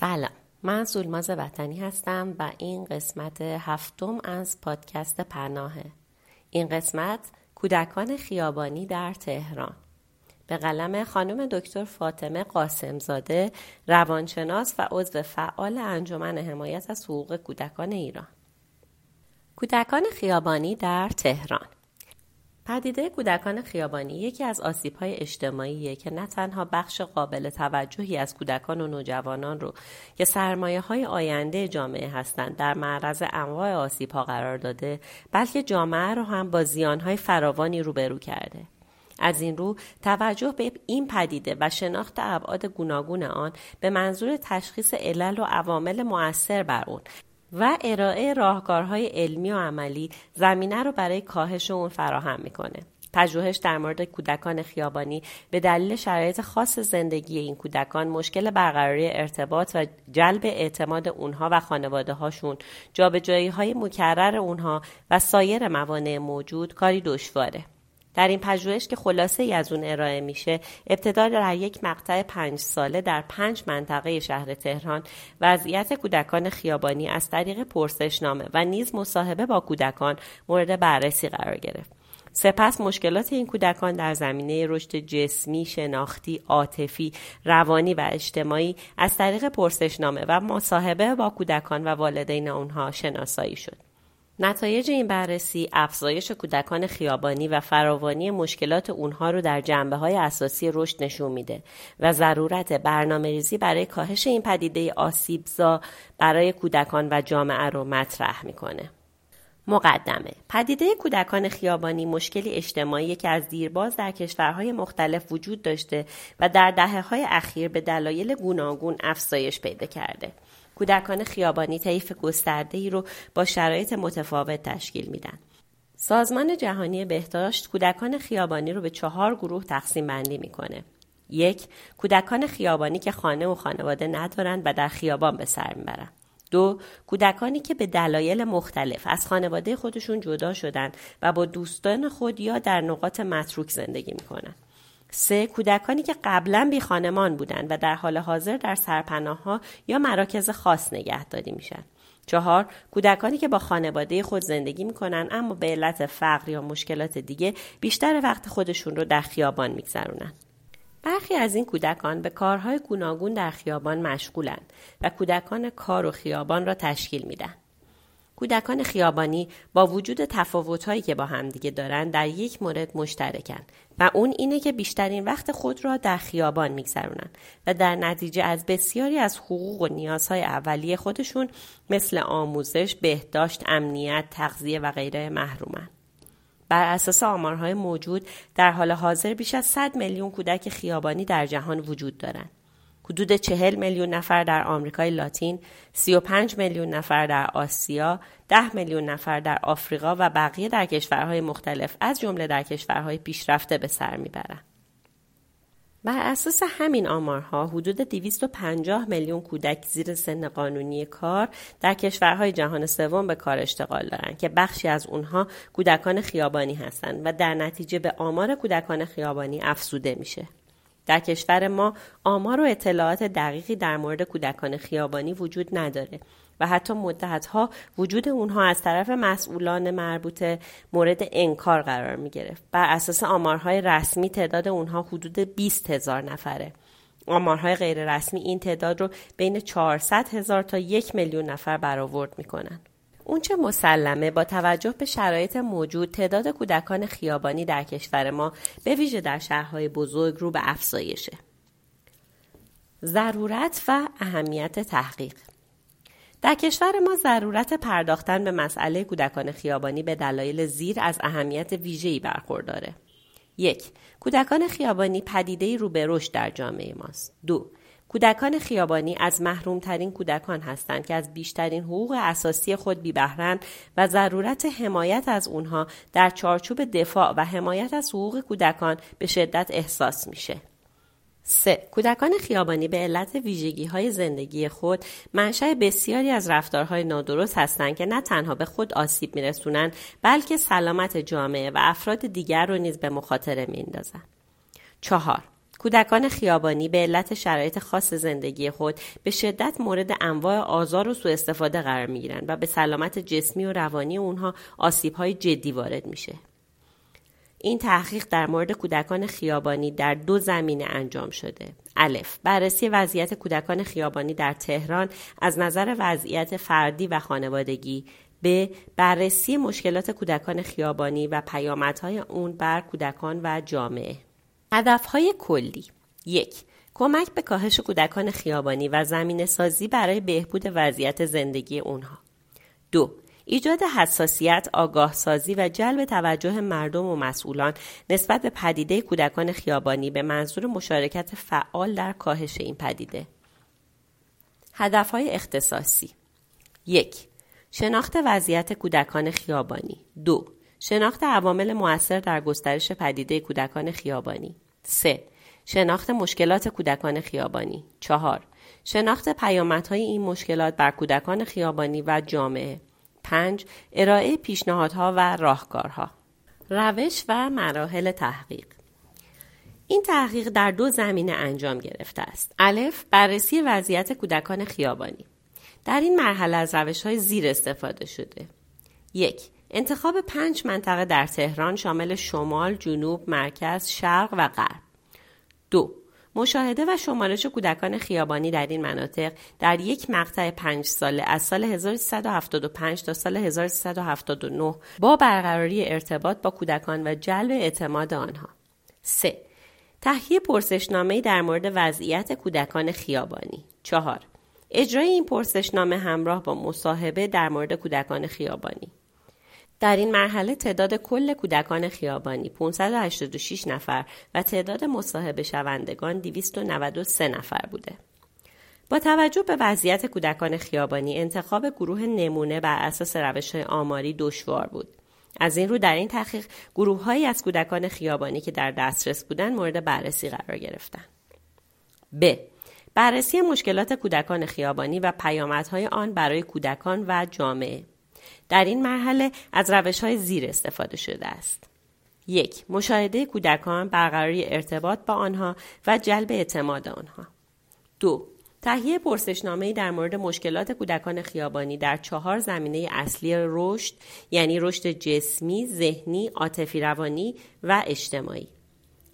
سلام. من سولماز وطنی هستم و این قسمت هفتم از پادکست پناهه. این قسمت کودکان خیابانی در تهران. به قلم خانم دکتر فاطمه قاسمزاده روانشناس و عضو فعال انجمن حمایت از حقوق کودکان ایران. کودکان خیابانی در تهران. پدیده کودکان خیابانی یکی از آسیب‌های اجتماعیه که نه تنها بخش قابل توجهی از کودکان و نوجوانان رو که سرمایه های آینده جامعه هستند در معرض انواع آسیب‌ها قرار داده بلکه جامعه رو هم با زیانهای فراوانی روبرو کرده. از این رو توجه به این پدیده و شناخت ابعاد گوناگون آن به منظور تشخیص علل و عوامل مؤثر بر اون و ارائه راهکارهای علمی و عملی زمینه رو برای کاهش اون فراهم می‌کنه. پژوهش در مورد کودکان خیابانی به دلیل شرایط خاص زندگی این کودکان مشکل برقراری ارتباط و جلب اعتماد اونها و خانواده هاشون جابجایی های مکرر اونها و سایر موانع موجود کاری دشواره. در این پژوهش که خلاصه ای از اون ارائه میشه ابتدا در یک مقطع پنج ساله در پنج منطقه شهر تهران وضعیت کودکان خیابانی از طریق پرسشنامه و نیز مصاحبه با کودکان مورد بررسی قرار گرفت سپس مشکلات این کودکان در زمینه رشد جسمی، شناختی، عاطفی، روانی و اجتماعی از طریق پرسشنامه و مصاحبه با کودکان و والدین آنها شناسایی شد. نتایج این بررسی افزایش کودکان خیابانی و فراوانی مشکلات اونها رو در جنبه های اساسی رشد نشون میده و ضرورت برنامه ریزی برای کاهش این پدیده آسیبزا برای کودکان و جامعه رو مطرح می‌کنه. مقدمه پدیده کودکان خیابانی مشکلی اجتماعی که از دیرباز در کشورهای مختلف وجود داشته و در دهه های اخیر به دلایل گوناگون افزایش پیدا کرده. کودکان خیابانی طیف گسترده ای رو با شرایط متفاوت تشکیل میدن. سازمان جهانی بهداشت کودکان خیابانی رو به چهار گروه تقسیم بندی می‌کنه. یک، کودکان خیابانی که خانه و خانواده ندارند و در خیابان به سر می‌برند. دو، کودکانی که به دلایل مختلف از خانواده خودشون جدا شدن و با دوستان خود یا در نقاط متروک زندگی می‌کنن. سه کودکانی که قبلا بی خانمان بودند و در حال حاضر در سرپناه ها یا مراکز خاص نگهداری میشن. چهار کودکانی که با خانواده خود زندگی می‌کنن اما به علت فقر یا مشکلات دیگه بیشتر وقت خودشون رو در خیابان میگذرونن. برخی از این کودکان به کارهای گوناگون در خیابان مشغولند و کودکان کار و خیابان را تشکیل میدن. کودکان خیابانی با وجود تفاوتهایی که با همدیگه دارند در یک مورد مشترکن و اون اینه که بیشترین وقت خود را در خیابان میگذرونن و در نتیجه از بسیاری از حقوق و نیازهای اولیه خودشون مثل آموزش، بهداشت، امنیت، تغذیه و غیره محرومن. بر اساس آمارهای موجود در حال حاضر بیش از 100 میلیون کودک خیابانی در جهان وجود دارند. حدود چهل میلیون نفر در آمریکای لاتین، 35 میلیون نفر در آسیا، 10 میلیون نفر در آفریقا و بقیه در کشورهای مختلف از جمله در کشورهای پیشرفته به سر می‌برند. بر اساس همین آمارها حدود 250 میلیون کودک زیر سن قانونی کار در کشورهای جهان سوم به کار اشتغال دارند که بخشی از اونها کودکان خیابانی هستند و در نتیجه به آمار کودکان خیابانی افزوده میشه. در کشور ما آمار و اطلاعات دقیقی در مورد کودکان خیابانی وجود نداره و حتی مدتها وجود اونها از طرف مسئولان مربوطه مورد انکار قرار می گرفت. بر اساس آمارهای رسمی تعداد اونها حدود 20 هزار نفره. آمارهای غیر رسمی این تعداد رو بین 400 هزار تا یک میلیون نفر برآورد می کنن. اونچه مسلمه با توجه به شرایط موجود تعداد کودکان خیابانی در کشور ما به ویژه در شهرهای بزرگ رو به افزایشه. ضرورت و اهمیت تحقیق در کشور ما ضرورت پرداختن به مسئله کودکان خیابانی به دلایل زیر از اهمیت ویژه‌ای برخورداره. یک، کودکان خیابانی پدیده رو به رشد در جامعه ماست. دو، کودکان خیابانی از محرومترین کودکان هستند که از بیشترین حقوق اساسی خود بیبهرند و ضرورت حمایت از اونها در چارچوب دفاع و حمایت از حقوق کودکان به شدت احساس میشه. 3. کودکان خیابانی به علت ویژگی های زندگی خود منشأ بسیاری از رفتارهای نادرست هستند که نه تنها به خود آسیب میرسونند بلکه سلامت جامعه و افراد دیگر رو نیز به مخاطره میندازند. چهار کودکان خیابانی به علت شرایط خاص زندگی خود به شدت مورد انواع آزار و سوء استفاده قرار می گیرند و به سلامت جسمی و روانی اونها آسیب های جدی وارد میشه. این تحقیق در مورد کودکان خیابانی در دو زمینه انجام شده. الف بررسی وضعیت کودکان خیابانی در تهران از نظر وضعیت فردی و خانوادگی به بررسی مشکلات کودکان خیابانی و پیامدهای اون بر کودکان و جامعه هدفهای کلی. یک کمک به کاهش کودکان خیابانی و زمین سازی برای بهبود وضعیت زندگی اونها. دو ایجاد حساسیت، آگاه سازی و جلب توجه مردم و مسئولان نسبت به پدیده کودکان خیابانی به منظور مشارکت فعال در کاهش این پدیده. هدفهای اختصاصی. یک شناخت وضعیت کودکان خیابانی. دو شناخت عوامل مؤثر در گسترش پدیده کودکان خیابانی سه شناخت مشکلات کودکان خیابانی چهار شناخت پیامدهای این مشکلات بر کودکان خیابانی و جامعه پنج ارائه پیشنهادها و راهکارها روش و مراحل تحقیق این تحقیق در دو زمینه انجام گرفته است. الف بررسی وضعیت کودکان خیابانی. در این مرحله از روش های زیر استفاده شده. یک انتخاب پنج منطقه در تهران شامل شمال، جنوب، مرکز، شرق و غرب. دو مشاهده و شمارش کودکان خیابانی در این مناطق در یک مقطع پنج ساله از سال 1375 تا سال 1379 با برقراری ارتباط با کودکان و جلب اعتماد آنها. 3. تهیه پرسشنامه در مورد وضعیت کودکان خیابانی. 4. اجرای این پرسشنامه همراه با مصاحبه در مورد کودکان خیابانی. در این مرحله تعداد کل کودکان خیابانی 586 نفر و تعداد مصاحبه شوندگان 293 نفر بوده. با توجه به وضعیت کودکان خیابانی انتخاب گروه نمونه بر اساس روش آماری دشوار بود. از این رو در این تحقیق گروه هایی از کودکان خیابانی که در دسترس بودند مورد بررسی قرار گرفتند. ب. بررسی مشکلات کودکان خیابانی و پیامدهای آن برای کودکان و جامعه در این مرحله از روش های زیر استفاده شده است. یک مشاهده کودکان برقراری ارتباط با آنها و جلب اعتماد آنها. دو تهیه پرسشنامه در مورد مشکلات کودکان خیابانی در چهار زمینه اصلی رشد یعنی رشد جسمی، ذهنی، عاطفی روانی و اجتماعی.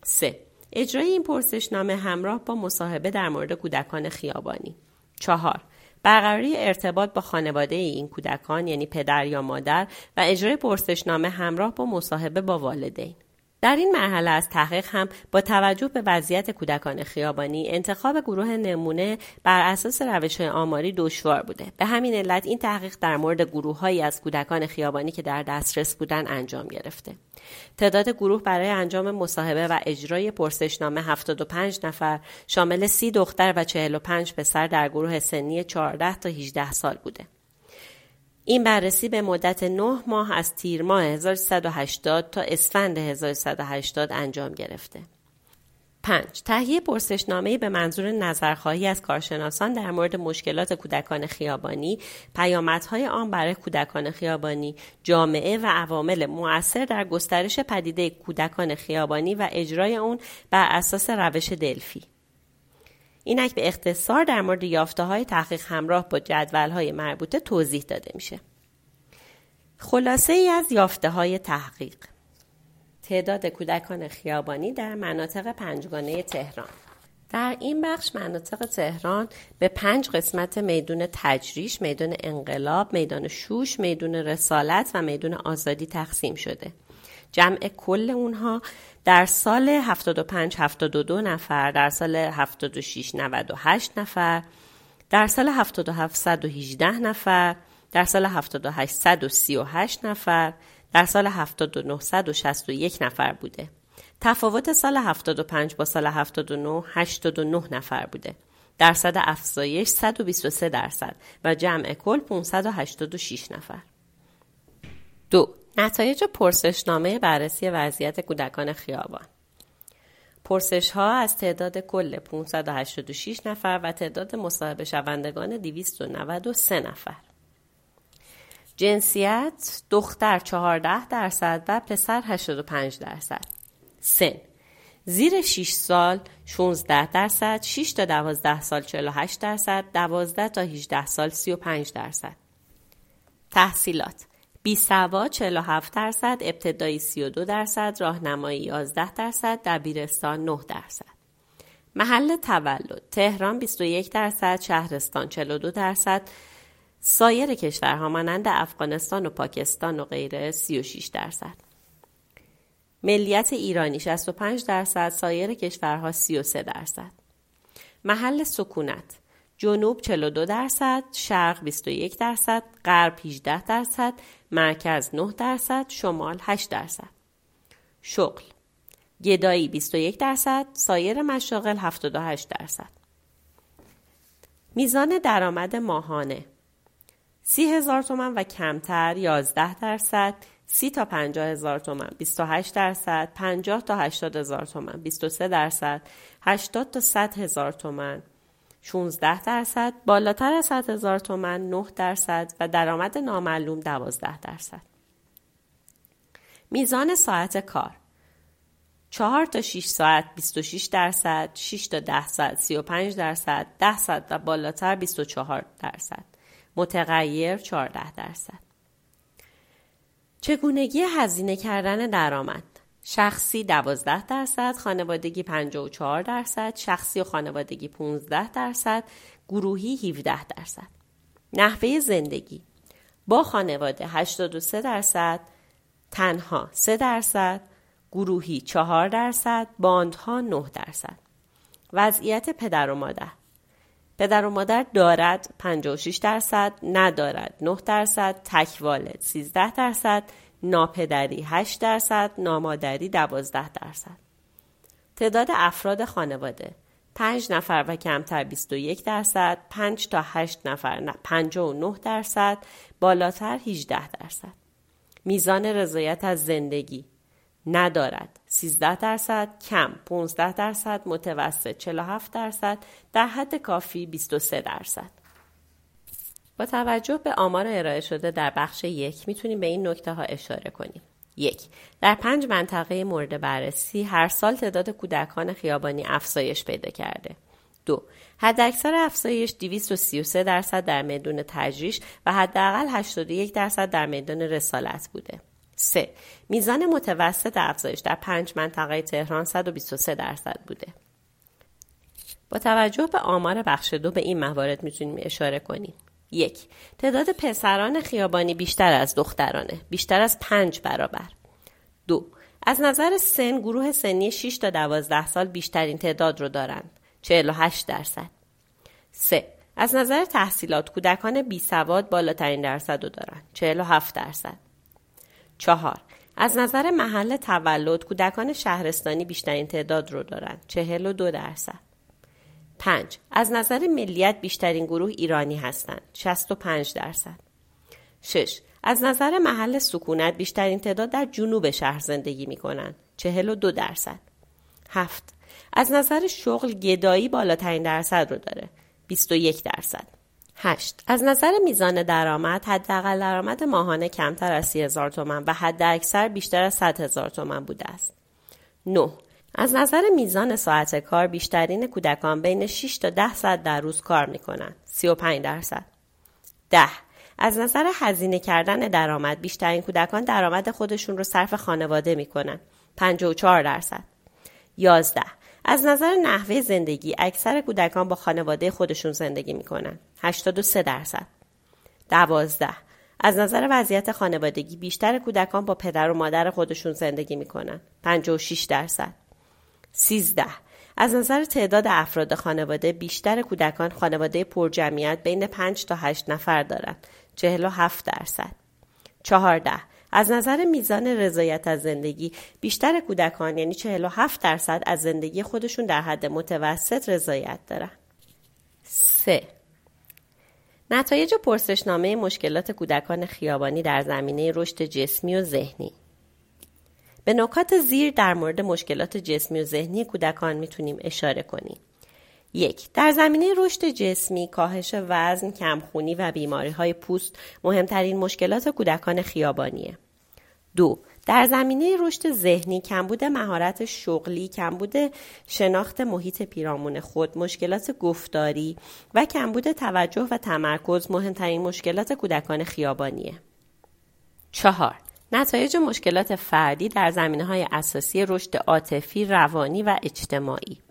3. اجرای این پرسشنامه همراه با مصاحبه در مورد کودکان خیابانی. 4. برقراری ارتباط با خانواده این کودکان یعنی پدر یا مادر و اجرای پرسشنامه همراه با مصاحبه با والدین. در این مرحله از تحقیق هم با توجه به وضعیت کودکان خیابانی انتخاب گروه نمونه بر اساس روش آماری دشوار بوده. به همین علت این تحقیق در مورد گروه هایی از کودکان خیابانی که در دسترس بودن انجام گرفته. تعداد گروه برای انجام مصاحبه و اجرای پرسشنامه 75 نفر شامل 30 دختر و 45 پسر در گروه سنی 14 تا 18 سال بوده این بررسی به مدت 9 ماه از تیر ماه 1380 تا اسفند 1180 انجام گرفته. 5. تهیه پرسشنامه به منظور نظرخواهی از کارشناسان در مورد مشکلات کودکان خیابانی، پیامدهای آن برای کودکان خیابانی، جامعه و عوامل مؤثر در گسترش پدیده کودکان خیابانی و اجرای اون بر اساس روش دلفی. اینک به اختصار در مورد یافته های تحقیق همراه با جدول های مربوطه توضیح داده میشه. خلاصه ای از یافته های تحقیق تعداد کودکان خیابانی در مناطق پنجگانه تهران در این بخش مناطق تهران به پنج قسمت میدون تجریش، میدون انقلاب، میدان شوش، میدون رسالت و میدون آزادی تقسیم شده. جمع کل اونها در سال 75 72 نفر در سال 76 98 نفر در سال 77 118 نفر در سال 78 138 نفر در سال 79 161 نفر بوده. تفاوت سال 75 با سال 79 89 نفر بوده. درصد افزایش 123 درصد و جمع کل 586 نفر. دو نتایج پرسشنامه بررسی وضعیت کودکان خیابان. پرسش ها از تعداد کل 586 نفر و تعداد مصاحبه شوندگان 293 نفر. جنسیت دختر 14 درصد و پسر 85 درصد. سن. زیر 6 سال 16 درصد 6 تا 12 سال 48 درصد 12 تا 18 سال 35 درصد. تحصیلات. بی سواد 47 درصد ابتدایی 32 درصد راهنمایی 11 درصد دبیرستان 9 درصد. محل تولد. تهران 21 درصد شهرستان 42 درصد سایر کشورها مانند افغانستان و پاکستان و غیره 36 درصد. ملیت ایرانی 65 درصد سایر کشورها 33 درصد. محل سکونت جنوب 42 درصد شرق 21 درصد غرب 18 درصد مرکز 9 درصد شمال 8 درصد. شغل گدایی 21 درصد سایر مشاغل 78 درصد. میزان درآمد ماهانه سی هزار تومن و کمتر 11 درصد سی تا پنجاه هزار تومن 28 درصد پنجاه تا هشتاد هزار تومن 23 درصد هشتاد تا صد هزار تومن. 16 درصد بالاتر از 100 هزار تومن 9 درصد و درآمد نامعلوم 12 درصد. میزان ساعت کار. 4 تا 6 ساعت 26 درصد 6 تا 10 ساعت 35 درصد 10 ساعت و بالاتر 24 درصد. متغیر 14 درصد. چگونگی هزینه کردن درآمد؟ شخصی 12 درصد خانوادگی 54 درصد شخصی و خانوادگی 15 درصد گروهی 17 درصد. نحوه زندگی. با خانواده 83 درصد تنها 3 درصد گروهی 4 درصد باندها 9 درصد. وضعیت پدر و مادر. پدر و مادر دارد 56 درصد ندارد 9 درصد تک والد 13 درصد ناپدری 8 درصد نامادری 12 درصد. تعداد افراد خانواده 5 نفر و کمتر 21 درصد 5 تا 8 نفر 59 درصد بالاتر 18 درصد. میزان رضایت از زندگی ندارد. 13 درصد کم 15 درصد متوسط 47 درصد در حد کافی 23 درصد. با توجه به آمار ارائه شده در بخش یک می‌تونیم به این نکته ها اشاره کنیم. یک در پنج منطقه مورد بررسی هر سال تعداد کودکان خیابانی افزایش پیدا کرده. دو حداکثر افزایش 233 درصد در میدون تجریش و حداقل 81 درصد در میدان رسالت بوده. 3. میزان متوسط افزایش در پنج منطقه تهران 123 درصد بوده. با توجه به آمار بخش دو به این موارد می‌تونیم اشاره کنیم. یک تعداد پسران خیابانی بیشتر از دخترانه بیشتر از پنج برابر دو از نظر سن گروه سنی 6 تا 12 سال بیشترین تعداد رو دارند 48 درصد سه از نظر تحصیلات کودکان بی سواد بالاترین درصد رو دارند 47 درصد چهار. از نظر محل تولد کودکان شهرستانی بیشترین تعداد رو دارند 42 درصد. 5. از نظر ملیت بیشترین گروه ایرانی هستند 65 درصد. 6. از نظر محل سکونت بیشترین تعداد در جنوب شهر زندگی می کنند 42 درصد. 7. از نظر شغل گدایی بالاترین درصد رو داره. 21 درصد. 8. از نظر میزان درآمد حداقل درآمد ماهانه کمتر از 30 هزار تومن و حد اکثر بیشتر از 100 هزار تومن بوده است. 9. از نظر میزان ساعت کار بیشترین کودکان بین 6 تا 10 ساعت در روز کار می کنند. 35 درصد. 10. از نظر هزینه کردن درآمد بیشترین کودکان درآمد خودشون رو صرف خانواده می کنند. 54 درصد. 11. از نظر نحوه زندگی اکثر کودکان با خانواده خودشون زندگی می‌کنن. 83 درصد. 12 از نظر وضعیت خانوادگی بیشتر کودکان با پدر و مادر خودشون زندگی می‌کنن. 56 درصد. 13 از نظر تعداد افراد خانواده بیشتر کودکان خانواده پرجمعیت بین 5 تا 8 نفر دارند 47 درصد. 14 از نظر میزان رضایت از زندگی بیشتر کودکان یعنی 47 درصد از زندگی خودشون در حد متوسط رضایت دارن. 3. نتایج پرسشنامه مشکلات کودکان خیابانی در زمینه رشد جسمی و ذهنی به نکات زیر در مورد مشکلات جسمی و ذهنی کودکان می‌تونیم اشاره کنیم. یک در زمینه رشد جسمی کاهش وزن کمخونی و بیماری های پوست مهمترین مشکلات کودکان خیابانیه. دو در زمینه رشد ذهنی کمبود مهارت شغلی کمبود شناخت محیط پیرامون خود مشکلات گفتاری و کمبود توجه و تمرکز مهمترین مشکلات کودکان خیابانیه. چهار نتایج مشکلات فردی در زمینه های اساسی رشد عاطفی، روانی و اجتماعی.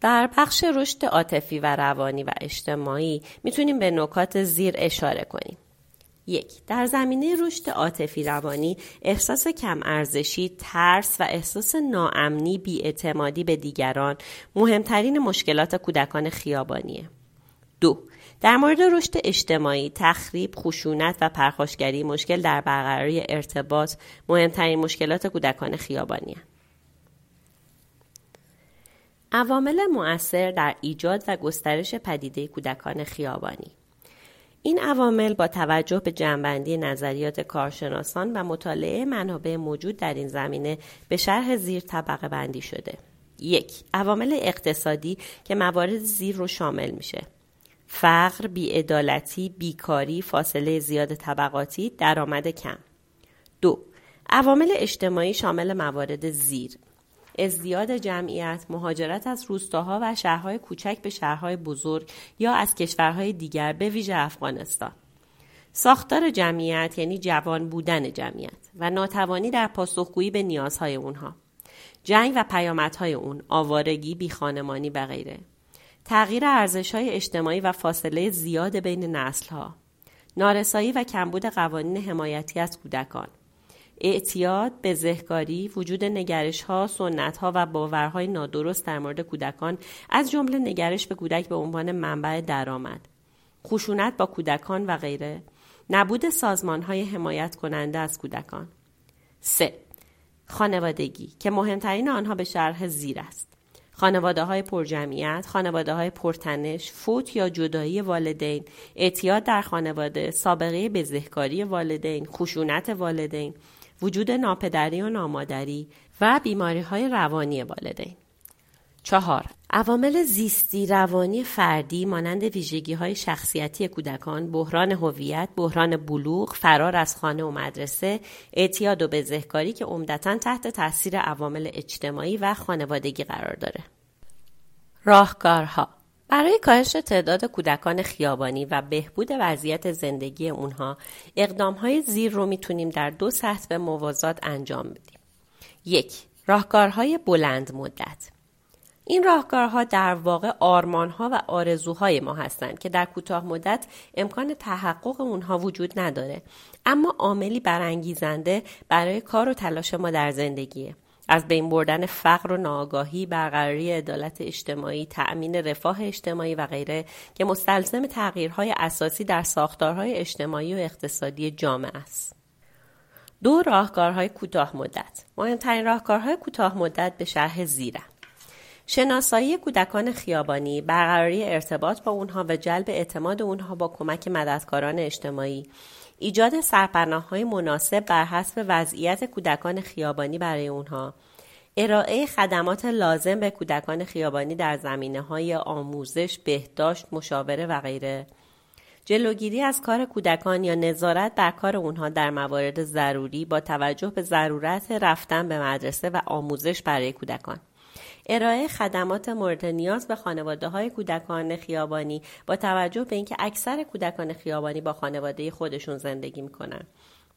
در بخش رشد عاطفی و روانی و اجتماعی می‌تونیم به نکات زیر اشاره کنیم. یک در زمینه رشد عاطفی روانی احساس کم ارزشی، ترس و احساس ناامنی، بیاعتمادی به دیگران مهمترین مشکلات کودکان خیابانیه. دو در مورد رشد اجتماعی، تخریب، خشونت و پرخاشگری مشکل در برقراری ارتباط مهمترین مشکلات کودکان خیابانی عوامل مؤثر در ایجاد و گسترش پدیده کودکان خیابانی این عوامل با توجه به جنبندی نظریات کارشناسان و مطالعه منابع موجود در این زمینه به شرح زیر طبقه بندی شده. یک عوامل اقتصادی که موارد زیر رو شامل میشه. فقر، بیعدالتی، بیکاری، فاصله زیاد طبقاتی، درآمد کم. دو عوامل اجتماعی شامل موارد زیر ازدیاد جمعیت، مهاجرت از روستاها و شهرهای کوچک به شهرهای بزرگ یا از کشورهای دیگر به ویژه افغانستان. ساختار جمعیت یعنی جوان بودن جمعیت و ناتوانی در پاسخگویی به نیازهای اونها. جنگ و پیامدهای اون، آوارگی، بیخانمانی و غیره. تغییر ارزشهای اجتماعی و فاصله زیاد بین نسلها. نارسایی و کمبود قوانین حمایتی از کودکان. اعتیاد، بزهکاری، وجود نگرش ها، سنت ها و باورهای نادرست در مورد کودکان از جمله نگرش به کودک به عنوان منبع درآمد، خشونت با کودکان و غیره، نبود سازمان های حمایت کننده از کودکان. 3. خانوادگی که مهمترین آنها به شرح زیر است. خانواده های پرجمعیت، خانواده های پرتنش، فوت یا جدایی والدین، اعتیاد در خانواده، سابقه بزهکاری والدین، خشونت والدین، وجود ناپدری و نامادری و بیماری های روانی والدین. چهار عوامل زیستی روانی فردی مانند ویژگی های شخصیتی کودکان، بحران هویت، بحران بلوغ، فرار از خانه و مدرسه، اعتیاد و بزهکاری که عمدتا تحت تاثیر عوامل اجتماعی و خانوادگی قرار داره. راهکارها برای کاهش تعداد کودکان خیابانی و بهبود وضعیت زندگی اونها اقدام های زیر رو می‌تونیم در دو سطح به موازات انجام بدیم. یک، راهکارهای بلند مدت. این راهکارها در واقع آرمانها و آرزوهای ما هستند که در کوتاه مدت امکان تحقق اونها وجود نداره اما عاملی برانگیزنده برای کار و تلاش ما در زندگیه. از بین بردن فقر و ناآگاهی برقراری عدالت اجتماعی تأمین رفاه اجتماعی و غیره که مستلزم تغییرهای اساسی در ساختارهای اجتماعی و اقتصادی جامعه است. دو راهکارهای کوتاه مدت. مهمترین راهکارهای کوتاه مدت به شرح زیره. شناسایی کودکان خیابانی برقراری ارتباط با اونها و جلب اعتماد اونها با کمک مددکاران اجتماعی. ایجاد سرپناه های مناسب بر حسب وضعیت کودکان خیابانی برای اونها. ارائه خدمات لازم به کودکان خیابانی در زمینه های آموزش، بهداشت، مشاوره و غیره. جلوگیری از کار کودکان یا نظارت بر کار اونها در موارد ضروری با توجه به ضرورت رفتن به مدرسه و آموزش برای کودکان. ارائه خدمات مورد نیاز به خانواده های کودکان خیابانی با توجه به اینکه اکثر کودکان خیابانی با خانواده خودشون زندگی می‌کنن.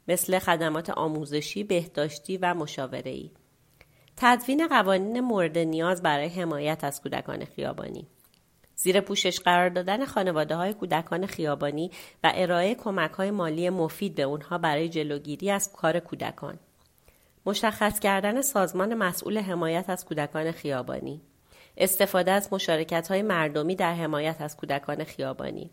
مثل خدمات آموزشی، بهداشتی و مشاوره‌ای. تدوین قوانین مورد نیاز برای حمایت از کودکان خیابانی. زیر پوشش قرار دادن خانواده های کودکان خیابانی و ارائه کمک های مالی مفید به اونها برای جلوگیری از کار کودکان. مشخص کردن سازمان مسئول حمایت از کودکان خیابانی. استفاده از مشارکت های مردمی در حمایت از کودکان خیابانی.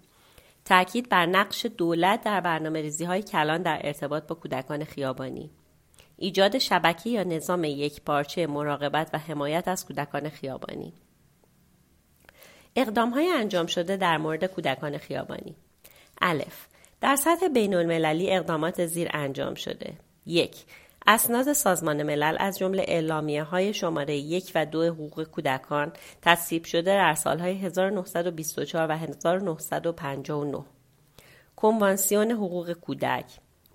تاکید بر نقش دولت در برنامه ریزی های کلان در ارتباط با کودکان خیابانی. ایجاد شبکه یا نظام یک پارچه مراقبت و حمایت از کودکان خیابانی. اقدام های انجام شده در مورد کودکان خیابانی. الف در سطح بین المللی اقدامات زیر انجام شده. یک اسناد سازمان ملل از جمله اعلامیه های شماره یک و دو حقوق کودکان تصویب شده در سالهای 1924 و 1959 کنوانسیون حقوق کودک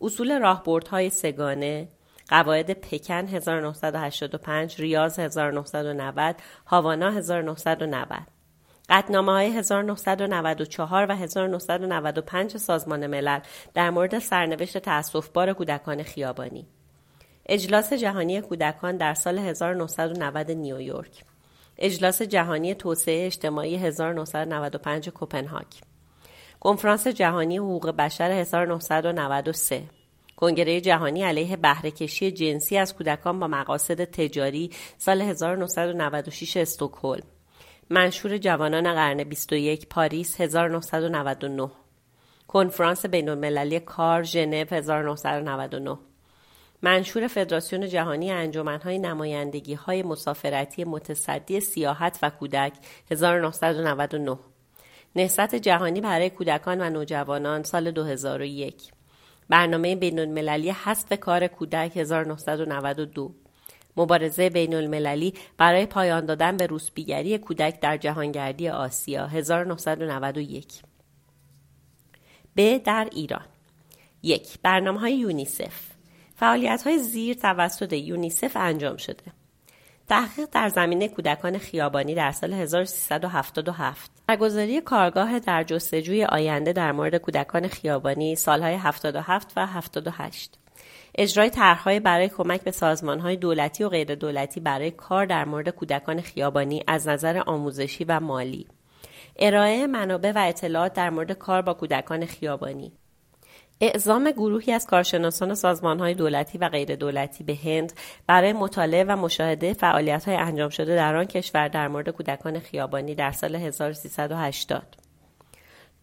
اصول راهبردهای سگانه قواعد پکن 1985 ریاض 1990 هاوانا 1990 قطنامه های 1994 و 1995 سازمان ملل در مورد سرنوشت تأسفبار کودکان خیابانی. اجلاس جهانی کودکان در سال 1990 نیویورک. اجلاس جهانی توسعه اجتماعی 1995 کوپنهاگ. کنفرانس جهانی حقوق بشر 1993 کنگره جهانی علیه بهرهکشی جنسی از کودکان با مقاصد تجاری سال 1996 استکهلم. منشور جوانان قرن 21 پاریس 1999 کنفرانس بین المللی کار ژنو 1999 منشور فدراسیون جهانی انجمنهای نمایندگی های مسافرتی متصدی سیاحت و کودک 1999 نهضت جهانی برای کودکان و نوجوانان سال 2001 برنامه بین المللی حذف کار کودک 1992 مبارزه بین المللی برای پایان دادن به روسبیگری کودک در جهانگردی آسیا 1991 ب در ایران. یک برنامه های یونیسف. فعالیت های زیر توسط یونیسف انجام شده. تحقیق در زمینه کودکان خیابانی در سال 1377 برگزاری کارگاه در جستجوی آینده در مورد کودکان خیابانی سالهای 77 و 78 اجرای طرحهای برای کمک به سازمانهای دولتی و غیر دولتی برای کار در مورد کودکان خیابانی از نظر آموزشی و مالی. ارائه منابع و اطلاعات در مورد کار با کودکان خیابانی. اعزام گروهی از کارشناسان سازمانهای دولتی و غیر دولتی به هند برای مطالعه و مشاهده فعالیت‌های انجام شده در آن کشور در مورد کودکان خیابانی در سال 1380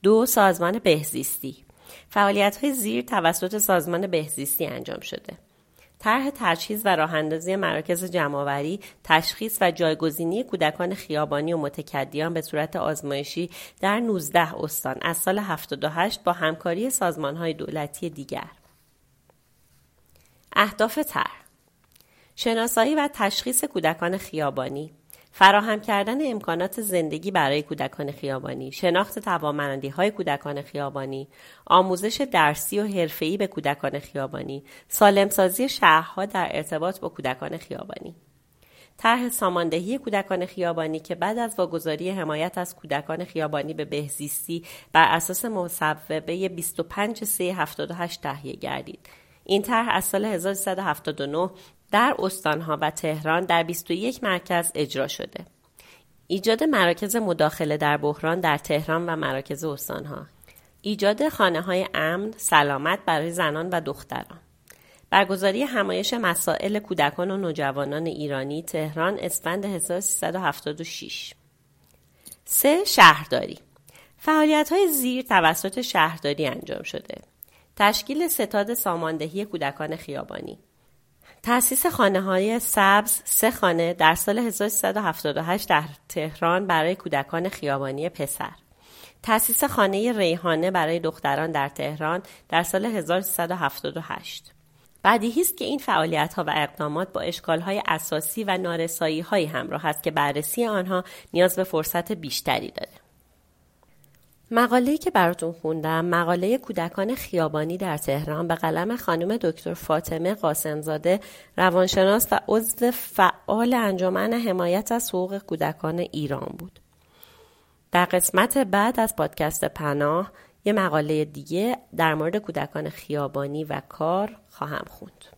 دو سازمان بهزیستی فعالیت های زیر توسط سازمان بهزیستی انجام شده. طرح تجهیز و راه اندازی مراکز جمعآوری، تشخیص و جایگزینی کودکان خیابانی و متکدیان به صورت آزمایشی در 19 استان از سال 78 با همکاری های دولتی دیگر. اهداف طرح شناسایی و تشخیص کودکان خیابانی فراهم کردن امکانات زندگی برای کودکان خیابانی، شناخت توانمندی های کودکان خیابانی، آموزش درسی و حرفه‌ای به کودکان خیابانی، سالمسازی شهرها در ارتباط با کودکان خیابانی. طرح ساماندهی کودکان خیابانی که بعد از واگذاری حمایت از کودکان خیابانی به بهزیستی بر اساس مصوبه 25 378 تهیه گردید. این طرح از سال 1379 در استانها و تهران در 21 مرکز اجرا شده. ایجاد مراکز مداخله در بحران در تهران و مراکز استانها. ایجاد خانه های امن، سلامت برای زنان و دختران. برگزاری همایش مسائل کودکان و نوجوانان ایرانی تهران اسفند 1376 سه شهرداری فعالیت های زیر توسط شهرداری انجام شده تشکیل ستاد ساماندهی کودکان خیابانی تأسیس خانه های سبز سه خانه در سال 1378 در تهران برای کودکان خیابانی پسر تأسیس خانه ریحانه برای دختران در تهران در سال 1378 بدیهی است که این فعالیت ها و اقدامات با اشکال های اساسی و نارسایی هایی همراه است که بررسی آنها نیاز به فرصت بیشتری داره. مقاله‌ای که براتون خوندم مقاله کودکان خیابانی در تهران به قلم خانم دکتر فاطمه قاسمزاده روانشناس و عضو فعال انجمن حمایت از حقوق کودکان ایران بود. در قسمت بعد از پادکست پناه یه مقاله دیگه در مورد کودکان خیابانی و کار خواهم خوند.